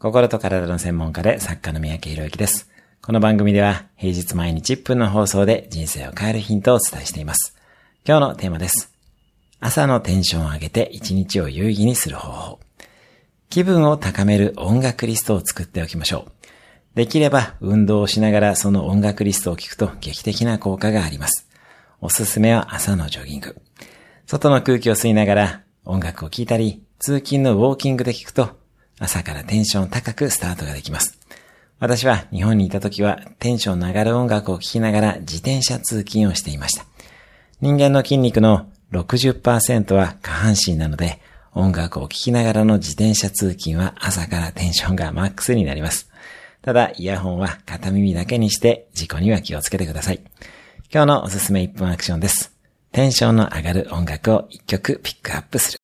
心と体の専門家で作家の三宅博之です。この番組では平日毎日1分の放送で人生を変えるヒントをお伝えしています。今日のテーマです。朝のテンションを上げて一日を有意義にする方法。気分を高める音楽リストを作っておきましょう。できれば運動をしながらその音楽リストを聞くと劇的な効果があります。おすすめは朝のジョギング。外の空気を吸いながら音楽を聴いたり、通勤のウォーキングで聞くと朝からテンション高くスタートができます。私は日本にいた時はテンションの上がる音楽を聴きながら自転車通勤をしていました。人間の筋肉の60%は下半身なので、音楽を聴きながらの自転車通勤は朝からテンションがマックスになります。ただ、イヤホンは片耳だけにして事故には気をつけてください。今日のおすすめ1分アクションです。テンションの上がる音楽を1曲ピックアップする。